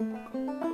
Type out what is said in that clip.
Música